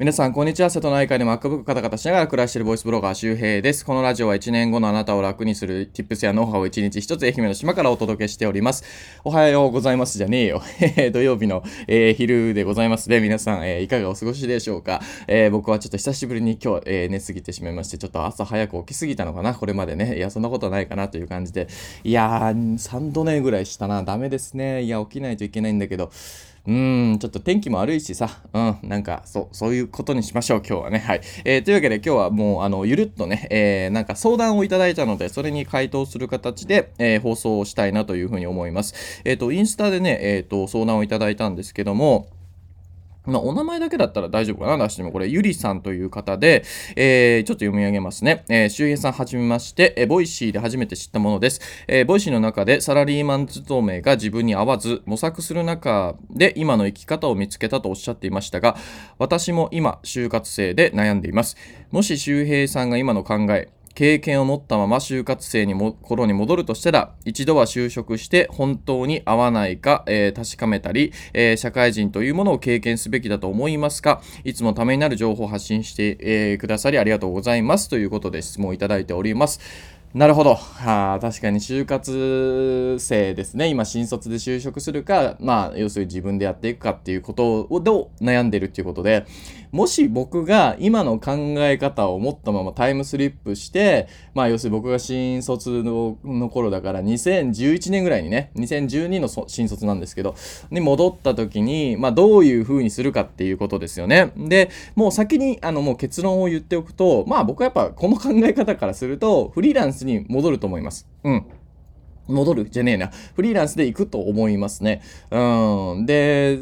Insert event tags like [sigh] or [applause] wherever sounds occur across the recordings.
皆さん、こんにちは。瀬戸内海で MacBook カタカタしながら暮らしているボイスブロガー周平です。このラジオは1年後のあなたを楽にする Tips やノウハウを1日1つ愛媛の島からお届けしております。おはようございますじゃねえよ。[laughs] 土曜日の、えー、昼でございますね。皆さん、えー、いかがお過ごしでしょうか、えー、僕はちょっと久しぶりに今日、え寝すぎてしまいまして、ちょっと朝早く起きすぎたのかな？これまでね。いや、そんなことないかなという感じで。いやー、3度寝ぐらいしたな。ダメですね。いや、起きないといけないんだけど。うーん、ちょっと天気も悪いしさ、うん、なんか、そう、そういうことにしましょう、今日はね。はい。えー、というわけで今日はもう、あの、ゆるっとね、えー、なんか相談をいただいたので、それに回答する形で、えー、放送をしたいなというふうに思います。えっ、ー、と、インスタでね、えっ、と、相談をいただいたんですけども、まあ、お名前だけだったら大丈夫かな出しても。これ、ゆりさんという方で、えー、ちょっと読み上げますね。えー、周平さんはじめまして、えー、 Voicy で初めて知ったものです。えー、 Voicy の中でサラリーマン勤めが自分に合わず、模索する中で今の生き方を見つけたとおっしゃっていましたが、私も今、就活生で悩んでいます。もし周平さんが今の考え、経験を持ったまま就活生の頃に戻るとしたら一度は就職して本当に合わないか、えー、確かめたり、えー、社会人というものを経験すべきだと思いますかいつもためになる情報を発信して、えー、くださりありがとうございますということで質問いただいております。なるほど。はあ、確かに就活生ですね。今、新卒で就職するか、まあ、要するに自分でやっていくかっていうことを悩んでるっていうことで、もし僕が今の考え方を持ったままタイムスリップして、まあ、要するに僕が新卒のの頃だから2011年ぐらいにね、2012の新卒なんですけど、に戻った時に、まあ、どういう風にするかっていうことですよね。で、もう先に、あの、もう結論を言っておくと、まあ、僕はやっぱこの考え方からすると、フリーランスに戻ると思います。うん。戻る？じゃねえな。フリーランスで行くと思いますね。うん。で、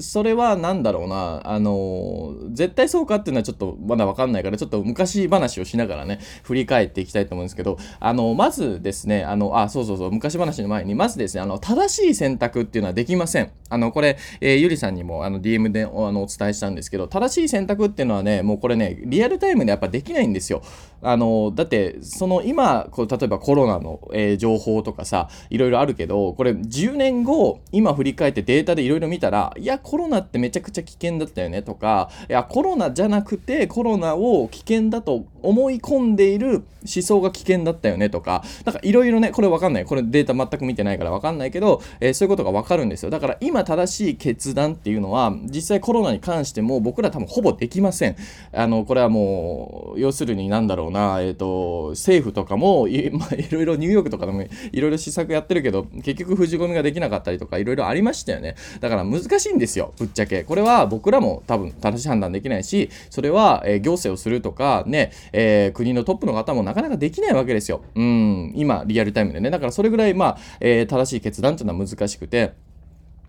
それは何だろうな。あの、絶対そうかっていうのはちょっとまだわかんないから、ちょっと昔話をしながらね、振り返っていきたいと思うんですけど、あの、まずですね、あの、あ、そうそうそう、昔話の前に、まずですね、あの、正しい選択っていうのはできません。あの、これ、えー、ゆりさんにも、あの、DM であのお伝えしたんですけど、正しい選択っていうのはね、もうこれね、リアルタイムでやっぱできないんですよ。あの、だって、その今、こう例えばコロナの、えー、情報とかさ、いろいろあるけど、これ10年後、今振り返ってデータでいろいろ見たら、いや、コロナってめちゃくちゃ危険だったよねとか、いや、コロナじゃなくてコロナを危険だと思い込んでいる思想が危険だったよねとか、なんかいろいろね、これわかんない。これデータ全く見てないからわかんないけど、えー、そういうことがわかるんですよ。だから今正しい決断っていうのは、実際コロナに関しても僕ら多分ほぼできません。あの、これはもう、要するになんだろうな、えっ、ー、と、政府とかもい、[laughs] まあ、いろいろニューヨークとかでもいろいろ施策やってるけど、結局封じ込みができなかったりとかいろいろありましたよね。だから難しいんですよ、ぶっちゃけ。これは僕らも多分正しい判断できないし、それは、えー、行政をするとか、ね、えー、国のトップの方もなかなかできないわけですよ。うん、今、リアルタイムでね。だからそれぐらい、まあ、えー、正しい決断っていうのは難しくて、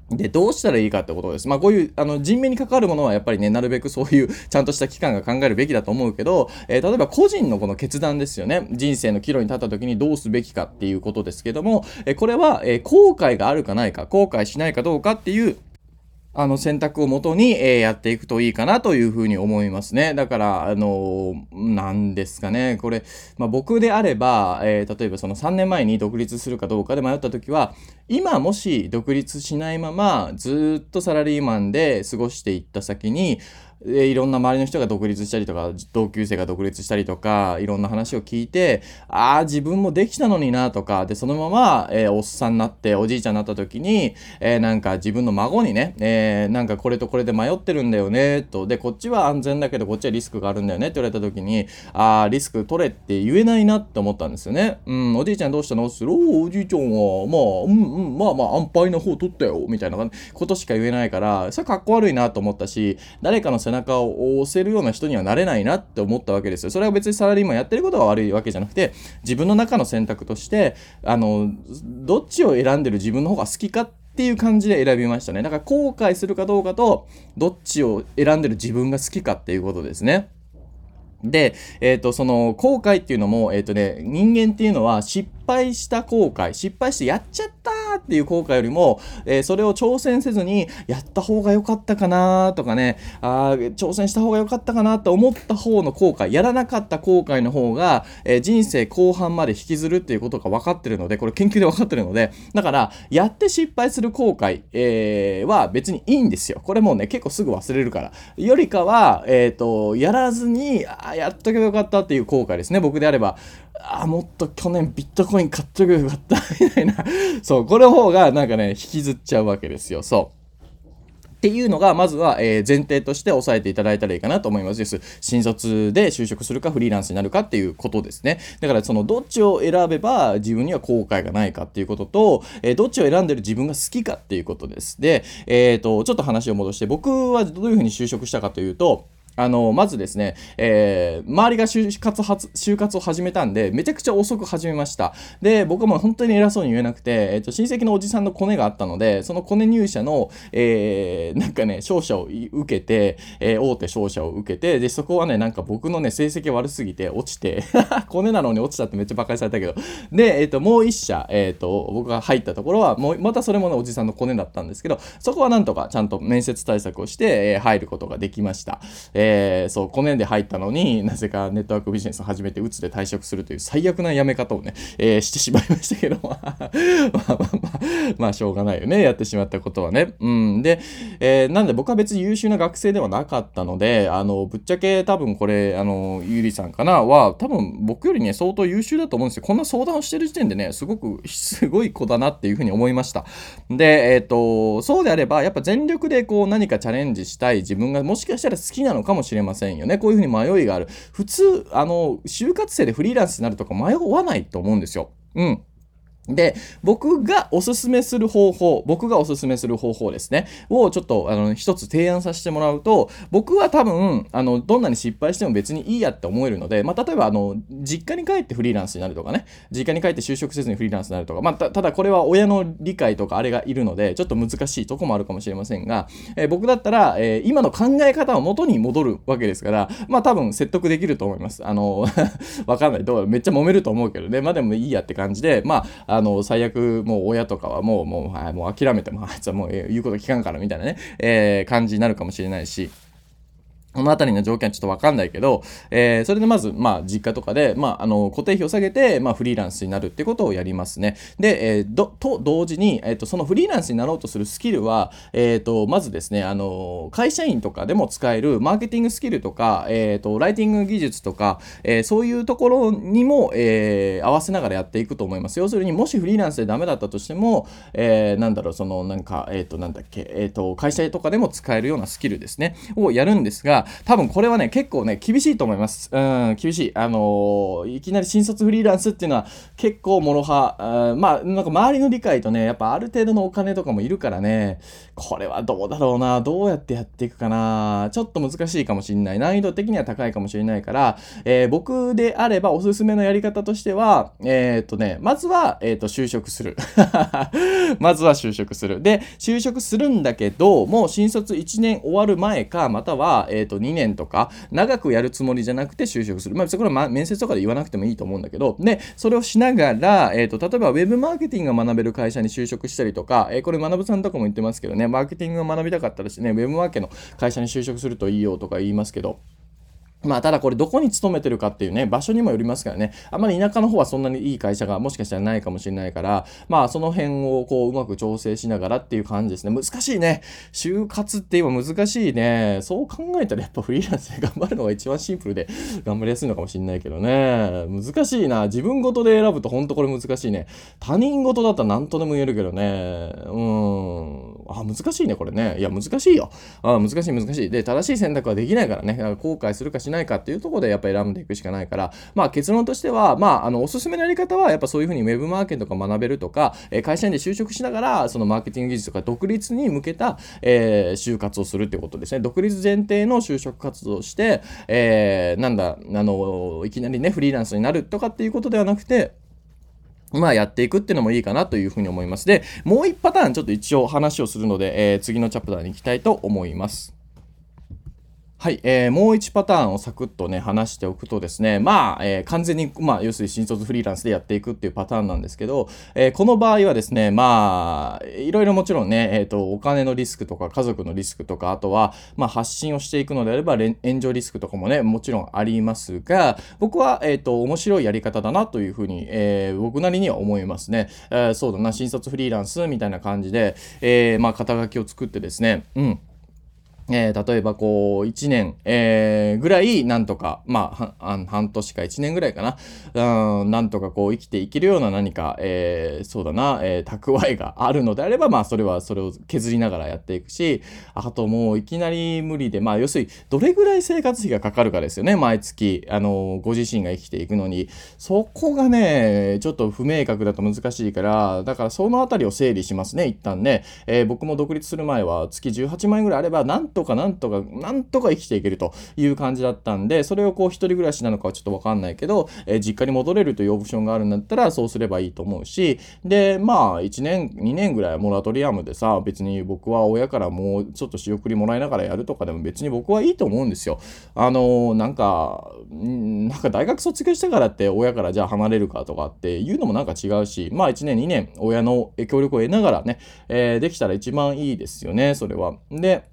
で、どうしたらいいかってことです。まあ、こういう、あの、人命に関わるものはやっぱりね、なるべく [laughs] そういうちゃんとした機関が考えるべきだと思うけど、えー、例えば個人のこの決断ですよね。人生の岐路に立った時にどうすべきかっていうことですけども、えー、これは、えー、後悔があるかないか、後悔しないかどうかっていうあの選択をもとに、えー、やっていくといいかなというふうに思いますね。だから、あのー、なんですかね。これ、まあ、僕であれば、えー、例えばその3年前に独立するかどうかで迷った時は、今もし独立しないままずっとサラリーマンで過ごしていった先に、でいろんな周りの人が独立したりとか同級生が独立したりとかいろんな話を聞いてああ自分もできたのになとかでそのまま、えー、おっさんになっておじいちゃんになった時に、えー、なんか自分の孫にね、えー、なんかこれとこれで迷ってるんだよねと。でこっちは安全だけどこっちはリスクがあるんだよねって言われた時にああリスク取れって言えないなって思ったんですよね。うん、おじいちゃんどうしたの？って言おおじいちゃんはまあうんうんまあまあ安牌な方取ったよみたいなことしか言えないからそれかっこ悪いなと思ったし誰かの背中を押せるような人にはなれないなって思ったわけですよ。それは別にサラリーマンやってることが悪いわけじゃなくて、自分の中の選択として、あの、どっちを選んでる自分の方が好きかっていう感じで選びましたね。だから後悔するかどうかと、どっちを選んでる自分が好きかっていうことですね。で、えっ、ー、と、その後悔っていうのも、えっ、ー、とね、人間っていうのは失敗した後悔、失敗してやっちゃったっていう後悔よりも、えー、それを挑戦せずに、やった方が良かったかなとかね、あ挑戦した方が良かったかなと思った方の後悔、やらなかった後悔の方が、えー、人生後半まで引きずるっていうことが分かってるので、これ研究で分かってるので、だから、やって失敗する後悔、えー、は別にいいんですよ。これもうね、結構すぐ忘れるから。よりかは、えっ、ー、と、やらずに、あやっとけばよかったっていう後悔ですね。僕であれば、あもっと去年ビットコイン買っとけばよかった、みたいな。[laughs] そう、これの方がなんかね、引きずっちゃうわけですよ。そう。っていうのが、まずは、え、前提として押さえていただいたらいいかなと思います。です。新卒で就職するかフリーランスになるかっていうことですね。だから、その、どっちを選べば自分には後悔がないかっていうことと、え、どっちを選んでる自分が好きかっていうことです。で、えっ、ー、と、ちょっと話を戻して、僕はどういうふうに就職したかというと、あの、まずですね、えー、周りが就活発、就活を始めたんで、めちゃくちゃ遅く始めました。で、僕はもう本当に偉そうに言えなくて、えっ、ー、と、親戚のおじさんのコネがあったので、そのコネ入社の、えー、なんかね、商社を受けて、えー、大手商社を受けて、で、そこはね、なんか僕のね、成績悪すぎて落ちて [laughs] コネなのに落ちたってめっちゃ馬鹿にされたけど、で、えっ、ー、と、もう一社、えっ、ー、と、僕が入ったところは、もう、またそれもね、おじさんのコネだったんですけど、そこはなんとかちゃんと面接対策をして、えー、入ることができました。えー、そう、コネ年で入ったのになぜかネットワークビジネスを始めてうつで退職するという最悪な辞め方をね、えー、してしまいましたけどまあまあまあまあ、まあしょうがないよねやってしまったことはね。うん。で、えー、なんで僕は別に優秀な学生ではなかったのであのぶっちゃけ多分これあのゆりさんかなは多分僕よりね相当優秀だと思うんですよ。こんな相談をしてる時点でねすごくすごい子だなっていうふうに思いました。でえっ、ー、とそうであればやっぱ全力でこう何かチャレンジしたい自分がもしかしたら好きなのかももしれませんよねこういうふうに迷いがある。普通、あの、就活生でフリーランスになるとか迷わないと思うんですよ。うん。で、僕がおすすめする方法、僕がおすすめする方法ですね、をちょっと、あの、一つ提案させてもらうと、僕は多分、あの、どんなに失敗しても別にいいやって思えるので、まあ、例えば、あの、実家に帰ってフリーランスになるとかね、実家に帰って就職せずにフリーランスになるとか、まあ、ただこれは親の理解とかあれがいるので、ちょっと難しいとこもあるかもしれませんが、えー、僕だったら、えー、今の考え方を元に戻るわけですから、まあ、多分説得できると思います。あの、[laughs] わかんない。どうめっちゃ揉めると思うけどね、まあでもいいやって感じで、まあ、あの、最悪、もう親とかはもう、もう、はい、もう諦めても、あいつはもう言うこと聞かんからみたいなね、えー、感じになるかもしれないし、この辺りの条件はちょっとわかんないけど、えー、それでまず、まあ、実家とかで、まあ、あの、固定費を下げて、まあ、フリーランスになるってことをやりますね。で、えー、ど、と同時に、えっ、ー、と、そのフリーランスになろうとするスキルは、えっ、ー、と、まずですね、あの、会社員とかでも使えるマーケティングスキルとか、えっ、と、ライティング技術とか、えそういうところにも、え合わせながらやっていくと思います。要するに、もしフリーランスでダメだったとしても、えなんだろう、その、なんか、えっ、と、なんだっけ、えっ、と、会社とかでも使えるようなスキルですね、をやるんですが、多分これはね、結構ね、厳しいと思います。うん、厳しい。あのー、いきなり新卒フリーランスっていうのは結構諸刃、まあ、なんか周りの理解とね、やっぱある程度のお金とかもいるからね、これはどうだろうな、どうやってやっていくかな、ちょっと難しいかもしんない。難易度的には高いかもしれないから、えー、僕であればおすすめのやり方としては、えー、っとね、まずは、えー、っと、就職する。[laughs] まずは就職する。で、就職するんだけど、もう新卒1年終わる前か、または、えっと、2年とか、長くやるつもりじゃなくて就職する。まあ、そこは、ま面接とかで言わなくてもいいと思うんだけど、で、それをしながら、えっ、ー、と、例えば Web マーケティングが学べる会社に就職したりとか、えー、これ、学さんとかも言ってますけどね、マーケティングを学びたかったらしね、Web マーケの会社に就職するといいよとか言いますけど、まあ、ただこれどこに勤めてるかっていうね、場所にもよりますからね、あまり田舎の方はそんなにいい会社がもしかしたらないかもしれないから、まあその辺をこううまく調整しながらっていう感じですね。難しいね。就活って今難しいね。そう考えたらやっぱフリーランスで頑張るのが一番シンプルで頑張りやすいのかもしれないけどね。難しいな。自分ごとで選ぶとほんとこれ難しいね。他人事だったら何とでも言えるけどね。うん。あ、難しいね、これね。いや、難しいよ。あ難しい難しい。で、正しい選択はできないからね。ら後悔するかしないかっていうところでやっぱ選んでいくしかないから、まあ結論としては、まあ、あの、おすすめのやり方は、やっぱそういうふうにウェブマーケットとか学べるとか、え会社員で就職しながら、そのマーケティング技術とか独立に向けた、えー、就活をするってことですね。独立前提の就職活動をして、えー、なんだ、あの、いきなりね、フリーランスになるとかっていうことではなくて、まあやっていくっていうのもいいかなというふうに思います。で、もう一パターンちょっと一応話をするので、えー、次のチャプターに行きたいと思います。はい、えー、もう1パターンをサクッとね、話しておくとですね、まあ、えー、完全に、まあ、要するに新卒フリーランスでやっていくっていうパターンなんですけど、えー、この場合はですね、まあ、いろいろもちろんね、えっ、ー、と、お金のリスクとか、家族のリスクとか、あとは、まあ、発信をしていくのであれば、炎上リスクとかもね、もちろんありますが、僕は、えっ、ー、と、面白いやり方だなというふうに、えー、僕なりには思いますね。えー、そうだな、新卒フリーランスみたいな感じで、えー、まあ、肩書きを作ってですね、うん。えー、例えばこう、1年、えー、ぐらい、なんとか、まあ、半年か1年ぐらいかな、うん、なんとかこう、生きていけるような何か、えー、そうだな、え、蓄えがあるのであれば、まあ、それは、それを削りながらやっていくし、あともう、いきなり無理で、まあ、要するに、どれぐらい生活費がかかるかですよね、毎月、あの、ご自身が生きていくのに。そこがね、ちょっと不明確だと難しいから、だからそのあたりを整理しますね、一旦ね。え、僕も独立する前は、月18万円ぐらいあれば、なんとかなんとか、なんとか生きていけるという感じだったんで、それをこう一人暮らしなのかはちょっとわかんないけど、え、実家に戻れるというオプションがあるんだったら、そうすればいいと思うし、で、まあ、1年、2年ぐらいモラトリアムでさ、別に僕は親からもうちょっと仕送りもらいながらやるとかでも別に僕はいいと思うんですよ。あの、なんか、なんか大学卒業したからって親からじゃあ離れるかとかっていうのもなんか違うし、まあ1年2年親の協力を得ながらね、えー、できたら一番いいですよね、それは。で、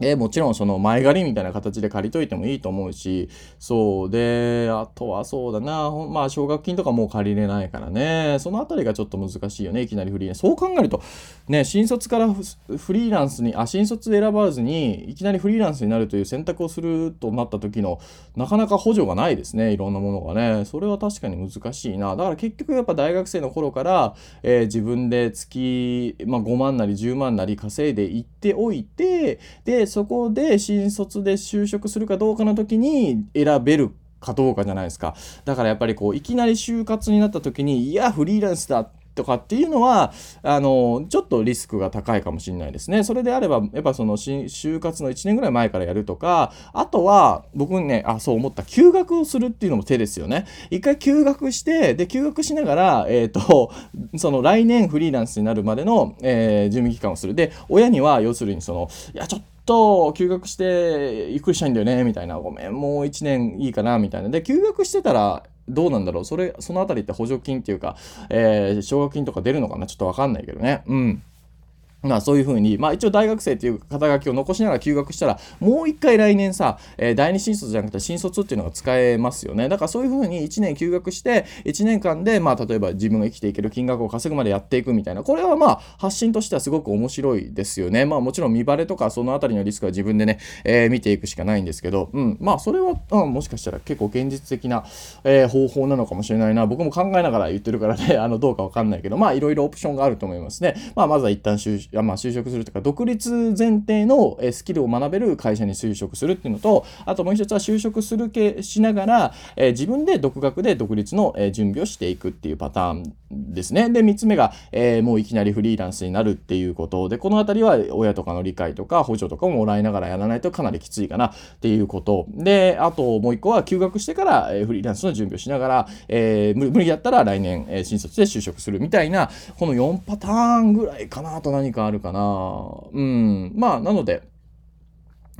え、もちろんその前借りみたいな形で借りといてもいいと思うし、そう。で、あとはそうだな。まあ、奨学金とかもう借りれないからね。そのあたりがちょっと難しいよね。いきなりフリーランス。そう考えると、ね、新卒からフリーランスに、あ、新卒選ばずに、いきなりフリーランスになるという選択をするとなった時の、なかなか補助がないですね。いろんなものがね。それは確かに難しいな。だから結局やっぱ大学生の頃から、えー、自分で月、まあ、5万なり10万なり稼いでいっておいて、で、そこで新卒で就職するかどうかの時に選べるかどうかじゃないですか。だからやっぱりこう、いきなり就活になった時に、いや、フリーランスだとかっていうのは、あの、ちょっとリスクが高いかもしれないですね。それであれば、やっぱその就活の1年ぐらい前からやるとか、あとは、僕ね、あ、そう思った、休学をするっていうのも手ですよね。一回休学して、で、休学しながら、えっ、ー、と、[laughs] その来年フリーランスになるまでの、えー、準備期間をする。で、親には、要するにその、いや、ちょっと、と休学してゆっくりしたいんだよねみたいなごめんもう1年いいかなみたいな。で休学してたらどうなんだろう？それその辺りって補助金っていうか、えー、奨学金とか出るのかな？ちょっとわかんないけどね。うん。まあそういうふうに、まあ一応大学生っていう肩書きを残しながら休学したら、もう一回来年さ、えー、第二新卒じゃなくて新卒っていうのが使えますよね。だからそういうふうに1年休学して、1年間で、まあ例えば自分が生きていける金額を稼ぐまでやっていくみたいな、これはまあ発信としてはすごく面白いですよね。まあもちろん見バレとかそのあたりのリスクは自分でね、えー、見ていくしかないんですけど、うん、まあそれは、うん、もしかしたら結構現実的な、えー、方法なのかもしれないな。僕も考えながら言ってるからね、あのどうかわかんないけど、まあいろいろオプションがあると思いますね。まあまずは一旦就,、まあ、就職するとか独立前提のスキルを学べる会社に就職するっていうのとあともう一つは就職するけしながら、え自分で独学で独立の、準備をしていくっていうパターンですね。で3つ目が、えー、もういきなりフリーランスになるっていうこと。でこの辺りは親とかの理解とか補助とかももらいながらやらないとかなりきついかなっていうこと。であともう一個は休学してから、フリーランスの準備をしながら、え、無理だったら来年、新卒で就職するみたいなこの4パターンぐらいかなと何かあるかなうん。まあ、なので、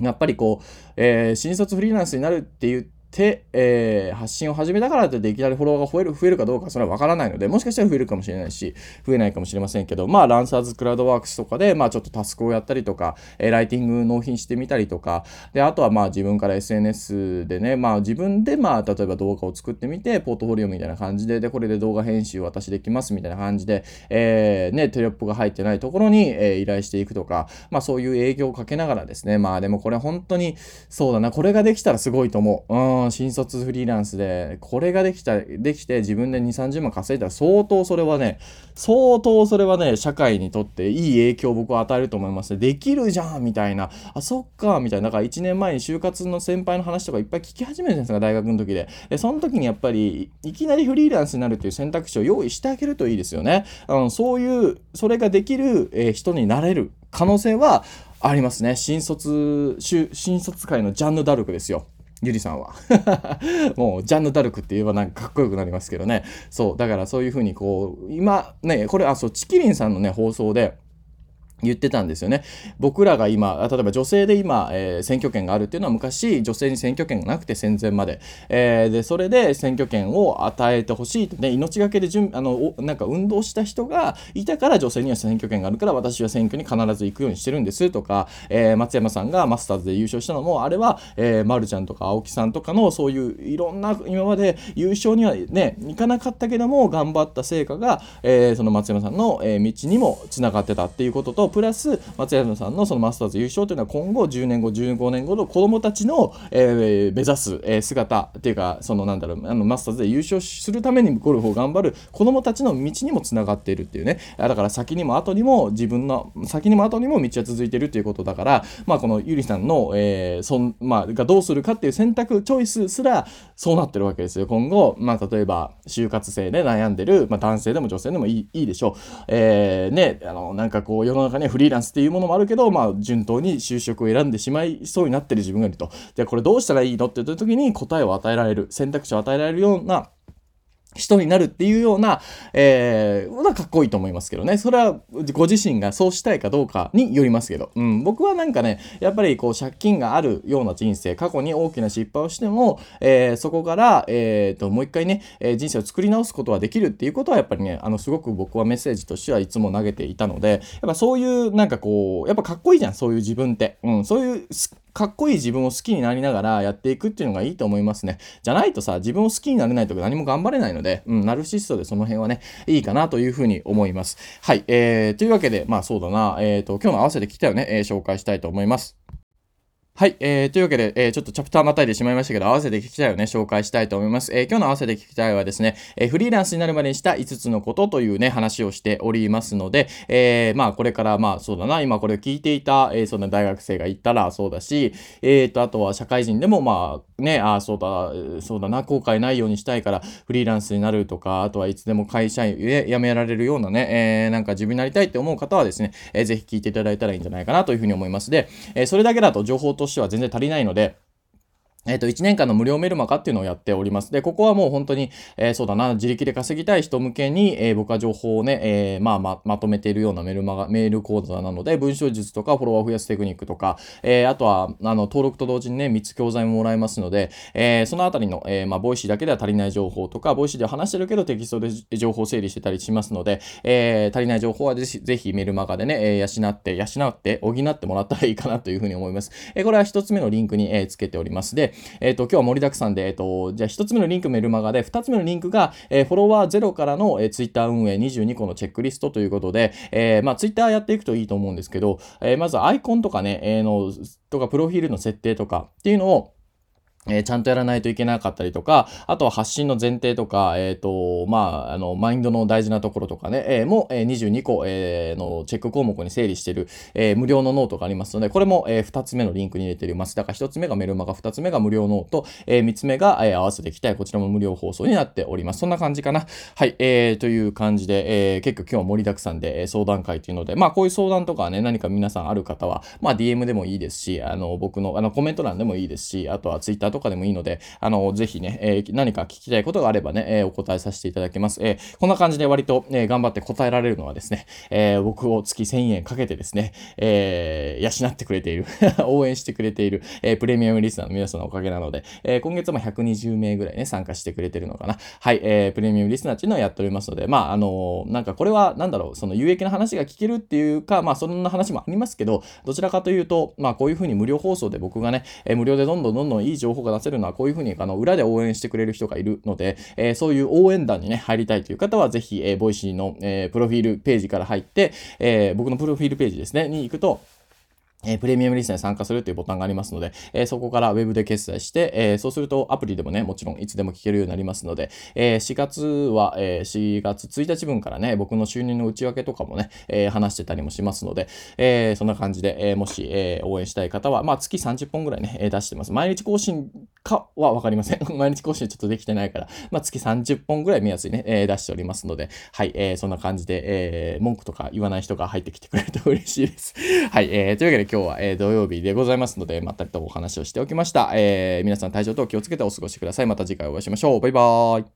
やっぱりこう、えー、新卒フリーランスになるって言って、てえー、発信を始めたからといっていきなりフォロワーが増える増えるかどうかそれはわからないので、もしかしたら増えるかもしれないし、増えないかもしれませんけど、まあ、ランサーズクラウドワークスとかで、まあ、ちょっとタスクをやったりとか、えー、ライティング納品してみたりとか、で、あとはまあ自分から SNS でね、まあ自分でまあ例えば動画を作ってみて、ポートフォリオみたいな感じで、で、これで動画編集私できますみたいな感じで、えー、ね、テロップが入ってないところに、えー、依頼していくとか、まあそういう営業をかけながらですね、まあでもこれ本当に、そうだな、これができたらすごいと思う。うん、新卒フリーランスで、これができた、できて自分で2、30万稼いだら相当それはね、相当それはね、社会にとっていい影響を僕は与えると思いますね。できるじゃんみたいな。あ、そっかみたいな。だから1年前に就活の先輩の話とかいっぱい聞き始めるじゃないですか、大学の時で。で、その時にやっぱり、いきなりフリーランスになるっていう選択肢を用意してあげるといいですよね。あのそういう、それができる、えー、人になれる可能性はありますね。新卒、新卒界のジャンヌ・ダルクですよ。ゆりさんは。[laughs] もうジャンヌ・ダルクって言えばなんかかっこよくなりますけどね。そうだからそういうふうにこう今ねこれあそうチキリンさんのね放送で言ってたんですよね。僕らが今、例えば女性で今、えー、選挙権があるっていうのは昔、女性に選挙権がなくて戦前まで。えー、で、それで選挙権を与えてほしいとね、命がけで準あのなんか運動した人がいたから女性には選挙権があるから私は選挙に必ず行くようにしてるんですとか、えー、松山さんがマスターズで優勝したのも、あれは、えー、まるちゃんとか青木さんとかのそういういろんな今まで優勝にはね、いかなかったけども頑張った成果が、えー、その松山さんの、え道にもつながってたっていうことと、プラス松山さんのそのマスターズ優勝というのは今後10年後15年後の子どもたちの、えー、目指す、えー、姿っていうかそのなんだろうあのマスターズで優勝するためにゴルフを頑張る子どもたちの道にもつながっているっていうね。だから先にも後にも自分の先にも後にも道は続いているということだからまあこのゆりさんの、えーそんまあ、がどうするかっていう選択チョイスすらそうなってるわけですよ。今後、まあ、例えば就活生で悩んでる、まあ、男性でも女性でもいいいいでしょう、えー、ねあのなんかこう世の中にフリーランスっていうものもあるけど、まあ、順当に就職を選んでしまいそうになってる自分がいると。じゃあこれどうしたらいいのって言った時に答えを与えられる、選択肢を与えられるような人になるっていうような、えー、はかっこいいと思いますけどね。それはご自身がそうしたいかどうかによりますけど。うん、僕はなんかね、やっぱりこう借金があるような人生、過去に大きな失敗をしても、えー、そこから、えー、と、もう一回ね、えー、人生を作り直すことはできるっていうことはやっぱりね、あの、すごく僕はメッセージとしてはいつも投げていたので、やっぱそういうなんかこう、やっぱかっこいいじゃん、そういう自分って。うん、そういうかっこいい自分を好きになりながらやっていくっていうのがいいと思いますね。じゃないとさ、自分を好きになれないとか何も頑張れないので、うん、ナルシストでその辺はね、いいかなというふうに思います。はい。えー、というわけで、まあそうだな、えっ、ー、と、今日の合わせてきたよね、えー、紹介したいと思います。はい、えー、というわけで、えー、ちょっとチャプターまたいでしまいましたけど、合わせて聞きたいをね、紹介したいと思います。えー、今日の合わせて聞きたいはですね、えー、フリーランスになるまでにした5つのことというね、話をしておりますので、えー、まあ、これから、まあ、そうだな、今これを聞いていた、えー、そんな大学生がいたらそうだし、えーと、あとは社会人でも、まあ、ね、あそうだ、そうだな、後悔ないようにしたいから、フリーランスになるとか、あとはいつでも会社員で辞められるようなね、えー、なんか自分になりたいって思う方はですね、えー、ぜひ聞いていただいたらいいんじゃないかなというふうに思いますで、えー、それだけだと情報ととしては全然足りないので、えっ、と、1年間の無料メルマガっていうのをやっております。で、ここはもう本当に、えー、そうだな、自力で稼ぎたい人向けに、えー、僕は情報をね、え、まあま、まとめているようなメルマガ、メール講座なので、文章術とかフォロワー増やすテクニックとか、えあとは、あの、登録と同時にね、3つ教材ももらえますので、えそのあたりの、えまあ、 Voicy だけでは足りない情報とか、 Voicy では話してるけどテキストで情報整理してたりしますので、え足りない情報はぜひ、ぜひメルマガでね、え養って、養って、補ってもらったらいいかなというふうに思います。えこれは1つ目のリンクに、えつけております。で、えっ、と、今日は盛りだくさんで、えっと、じゃあ1つ目のリンクメルマガで、2つ目のリンクが、え、フォロワーゼロからの、えー、ツイッター運営22個のチェックリストということで、え、まあ、ツイッターやっていくといいと思うんですけど、え、まずアイコンとかね、え、の、とか、プロフィールの設定とかっていうのを、えー、ちゃんとやらないといけなかったりとか、あとは発信の前提とか、えっ、ー、と、まあ、あの、マインドの大事なところとかね、えー、も、えー、22個、えー、のチェック項目に整理している、えー、無料のノートがありますので、これも、えー、2つ目のリンクに入れております。だから1つ目がメルマガ、2つ目が無料ノート、えー、3つ目が、えー、合わせていきたい。こちらも無料放送になっております。そんな感じかな。はい、えー、という感じで、えー、結構今日は盛りだくさんで、えー、相談会というので、まあ、こういう相談とかね、何か皆さんある方は、まあ、DM でもいいですし、あの、僕の、あの、コメント欄でもいいですし、あとは Twitter ととかでもいいので、あの、ぜひね、えー、何か聞きたいことがあればね、えー、お答えさせていただきます。えー、こんな感じで割と、えー、頑張って答えられるのはですね、え、僕を月1000円かけてですね、え、養ってくれている [laughs] 応援してくれている、え、プレミアムリスナーの皆さんのおかげなので、え、今月も120名ぐらいね、参加してくれてるのかな。はい、え、プレミアムリスナーっていうのをやっておりますので、まあ、あの、なんかこれは、なんだろう、その有益な話が聞けるっていうか、まあ、そんな話もありますけど、どちらかというと、まあ、こういうふうに無料放送で僕がね、え、無料でどんどんどんどんいい情報がが出せるのは、こういうふうに、あの、裏で応援してくれる人がいるので、えー、そういう応援団にね、入りたいという方は、ぜひ、えー、 Voicy の、えー、プロフィールページから入って、え、僕のプロフィールページですね、に行くと、えプレミアムリスナーに参加するというボタンがありますので、えそこから Web で決済して、えそうするとアプリでもね、もちろんいつでも聞けるようになりますので、え4月は、え4月1日分からね、僕の収入の内訳とかもね、え話してたりもしますので、えそんな感じで、えもし、え応援したい方は、まあ、月30本ぐらいね、出してます。毎日更新かはわかりません。[laughs] 毎日更新ちょっとできてないから、まあ、月30本ぐらい目安にね、え出しておりますので、はい、えそんな感じで、えー文句とか言わない人が入ってきてくれると嬉しいです。[laughs] はい、えーというわけで今日は、えー、土曜日でございますので、まったりとお話をしておきました。えー、皆さん体調等気をつけてお過ごしください。また次回お会いしましょう。バイバーイ。